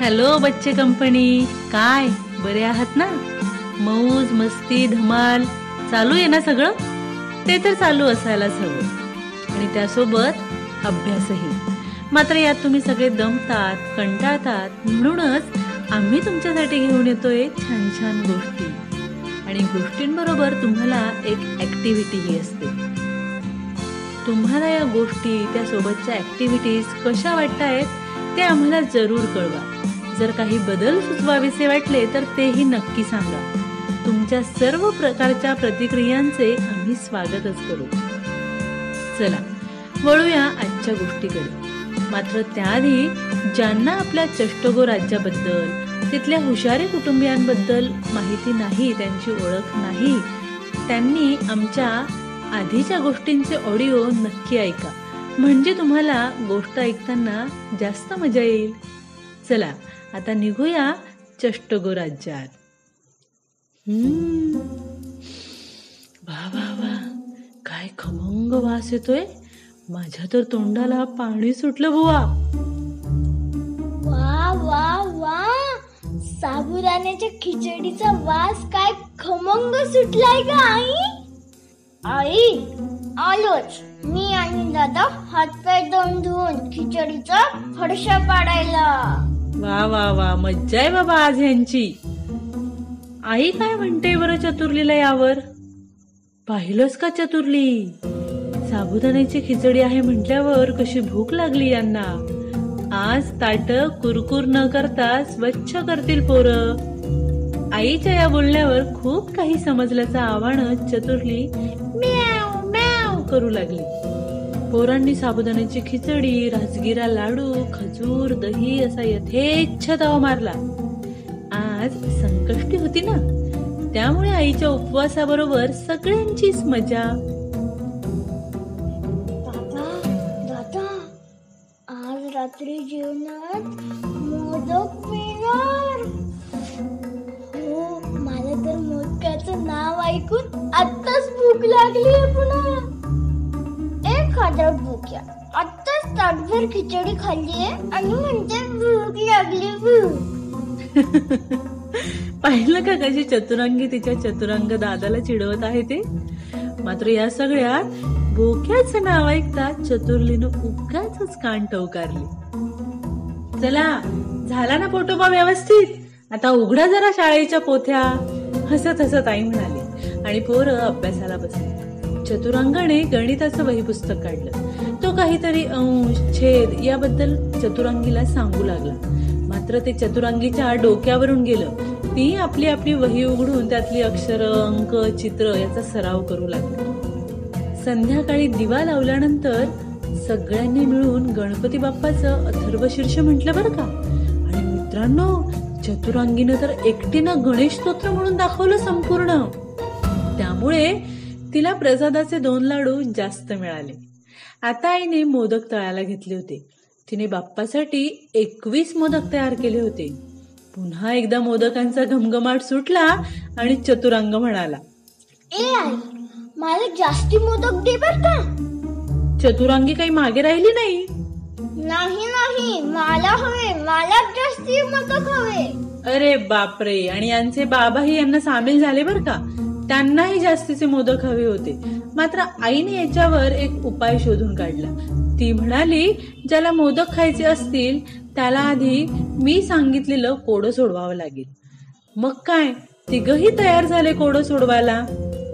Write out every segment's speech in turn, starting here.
Hello बच्चे company. काय? बरे आहात ना? मौज मस्ती धमाल. चालू आहे ना सगळं? ते तर चालू असायलाच हवं. आणि त्यासोबत अभ्यासही. मात्र यात तुम्ही सगळे दमतात कंटाळतात. म्हणूनच आम्ही तुमच्यासाठी घेऊन येतोय छान छान गोष्टी. आणि गोष्टींबरोबर तुम्हाला एक ॲक्टिव्हिटीही असते. तुम्हाला या गोष्टी त्यासोबतच्या ॲक्टिव्हिटीज कशा वाटतायत ते आम्हाला जरूर कळवा. जर काही बदल सुचवावेसे वाटले तर तेही नक्की सांगा. तुमच्या सर्व प्रकारच्या प्रतिक्रियांचे आम्ही स्वागतच करू. चला वळूया आजच्या गोष्टीकडे. मात्र त्याआधी ज्यांना आपल्या चष्टगो राज्याबद्दल तिथल्या हुशारी कुटुंबियांबद्दल माहिती नाही त्यांची ओळख नाही त्यांनी आमच्या आधीच्या गोष्टींचे ऑडिओ नक्की ऐका. म्हणजे तुम्हाला गोष्ट ऐकताना जास्त मजा येईल. चला आता निघूया चष्टगो राज्यात. वा वा वा. काय खमंग वास येतोय. माझ्या तर तोंडाला पाणी सुटलं बुवा. वा वा वा. साबुदाण्याच्या खिचडीचा वास काय खमंग सुटलाय का आई. आई आलोच. मी आणि दादा हातपाय दोन धुवून खिचडीचा फडशा पाडायला. वा वा वा. मज्जा आहे बाबा आज ह्यांची. आई काय म्हणते बरं चतुर्लीला यावर? पाहिलंच का चतुर्ली? साबुदाण्याची खिचडी आहे म्हटल्यावर कशी भूक लागली यांना. आज ताट कुरकुर न करता स्वच्छ करतील पोरं. आईच्या या बोलण्यावर खूप काही समजल्याचं आव्हान चतुर्ली म्याव म्याव करू लागली. पोरांनी साबुदाण्याची खिचडी राजगिरा लाडू खजूर दही असा यथेच्छ तवा मारला. आज संकष्टी होती ना? त्यामुळे आईच्या उपवासाबरोबर सगळ्यांचीच मजा. दादा दादा आज रात्री जेवणात मोदक मिळणार. हो मला तर मोदकाचं नाव ऐकून आत्ताच भूक लागली आहे पुन्हा. एखादा भूक्या. आत्ताच ताटभर खिचडी खाल्ली आहे आणि म्हणते भूक लागली भूक. पाहिलं का कशी चतुरंगी तिच्या चतुरंग दादाला चिडवत आहे ते? मात्र या सगळ्यात बोक्याचं नाव ऐकता चतुर्लीनं उगाच कान टवकारली. चला झाला ना पोटोबा व्यवस्थित? आता उघडा जरा शाळेच्या पोथ्या. हसत हसत आई म्हणाली. आणि पोरं अभ्यासाला बसली. चतुरांगाने गणिताचं वही पुस्तक काढलं. तो काहीतरी अंश छेद याबद्दल चतुरांगीला सांगू लागला. मात्र ते चतुरांगीच्या डोक्यावरून गेलं. ती आपली आपली वही उघडून त्यातली अक्षर अंक चित्र याचा सराव करू लागली. संध्याकाळी दिवा लावल्यानंतर सगळ्यांनी मिळून गणपती बाप्पाचं अथर्व शीर्ष म्हटलं बरं का? आणि मित्रांनो चतुरांगीनं तर एकटीनं गणेश स्तोत्र म्हणून दाखवलं संपूर्ण. त्यामुळे तिला प्रसादाचे दोन लाडू जास्त मिळाले. आता आईने मोदक तळायला घेतले होते. तिने बाप्पासाठी एकवीस मोदक तयार केले होते. पुन्हा एकदा मोदकांचा घमघमाट सुटला आणि चतुरांग म्हणाला ए आई मला जास्ती मोदक दे बर का? चतुरांगी काही मागे राहिली नाही. नाही नाही मला हवे मला जास्ती मोदक हवे. अरे बापरे आणि यांचे बाबाही यांना सामील झाले बर का? त्यांनाही जास्तीचे मोदक हवे होते. मात्र आईने याच्यावर एक उपाय शोधून काढला. ती म्हणाली ज्याला मोदक खायचे असतील त्याला आधी मी सांगितलेलं कोडं सोडवावं लागेल. मग काय? तिघही तयार झाले कोडं सोडवायला?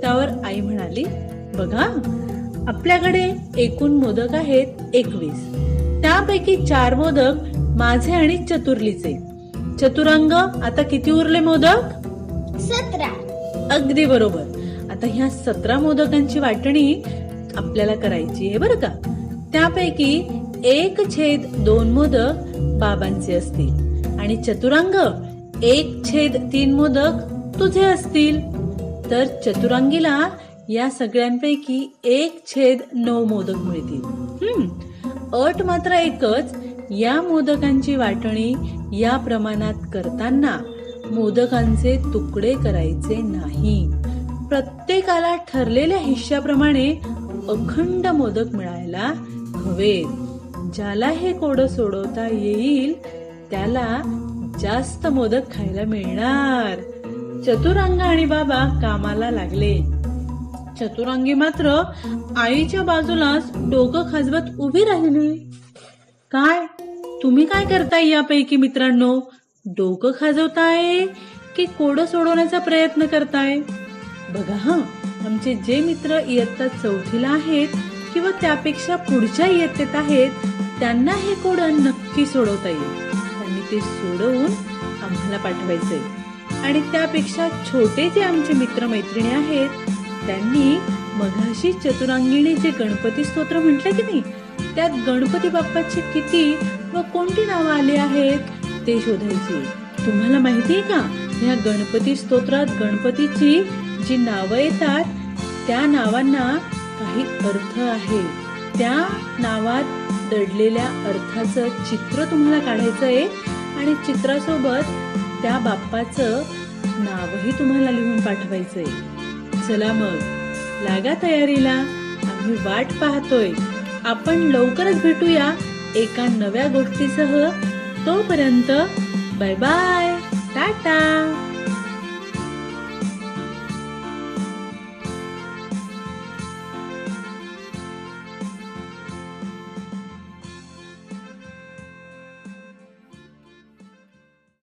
त्यावर आई म्हणाली बघा आपल्याकडे एकूण मोदक आहेत एकवीस. त्यापैकी चार मोदक माझे आणि चतुर्लीचे. चतुरंग आता किती उरले मोदक? सतरा. अगदी बरोबर. आता ह्या सतरा मोदकांची वाटणी आपल्याला करायची आहे बरं का? त्यापैकी एक छेद दोन मोदक बाबांचे असतील. आणि चतुरांग एक छेद तीन मोदक तुझे असतील. तर चतुरांगीला या सगळ्यांपैकी एक छेद नऊ मोदक मिळतील. अट मात्र एकच या मोदकांची वाटणी या प्रमाणात करताना मोदकांचे तुकडे करायचे नाही. प्रत्येकाला ठरलेल्या हिश्श्याप्रमाणे अखंड मोदक मिळायला हवेत. ज्याला हे कोडं सोडवता येईल त्याला जास्त मोदक खायला मिळणार. चतुरांग आणि बाबा कामाला लागले. चतुरांगी मात्र आईच्या बाजूलाच डोकं खाजवत उभी राहिली. काय? तुम्ही काय करताय यापैकी मित्रांनो? डोकं खाजवताय की कोडं सोडवण्याचा प्रयत्न करताय? बघा हा आमचे जे मित्र इयत्ता चौथीला आहेत किंवा त्यापेक्षा पुढच्या इयत्तेत आहेत त्यांना हे कोडं नक्की सोडवता येईल. त्यांनी ते सोडवून आम्हाला पाठवायचंय. आणि त्यापेक्षा छोटे जे आमचे मित्रमैत्रिणी आहेत त्यांनी मघाशी चतुरांगिणी जे गणपती स्तोत्र म्हटलं की नाही त्यात गणपती बाप्पाची किती व कोणती नावं आली आहेत? ते शोधायचे. तुम्हाला माहितीये का? ह्या गणपती स्तोत्रात गणपतीची जी नावं येतात त्या नावांना काही अर्थ आहे. त्या नावात दडलेल्या अर्थाचं चित्र तुम्हाला काढायचं आहे आणि चित्रासोबत त्या बाप्पाचं नावही तुम्हाला लिहून पाठवायचंय. चला मग लागा तयारीला. आम्ही वाट पाहतोय. आपण लवकरच भेटूया एका नव्या गोष्टीसह तोपर्यंत बाय बाय टाटा.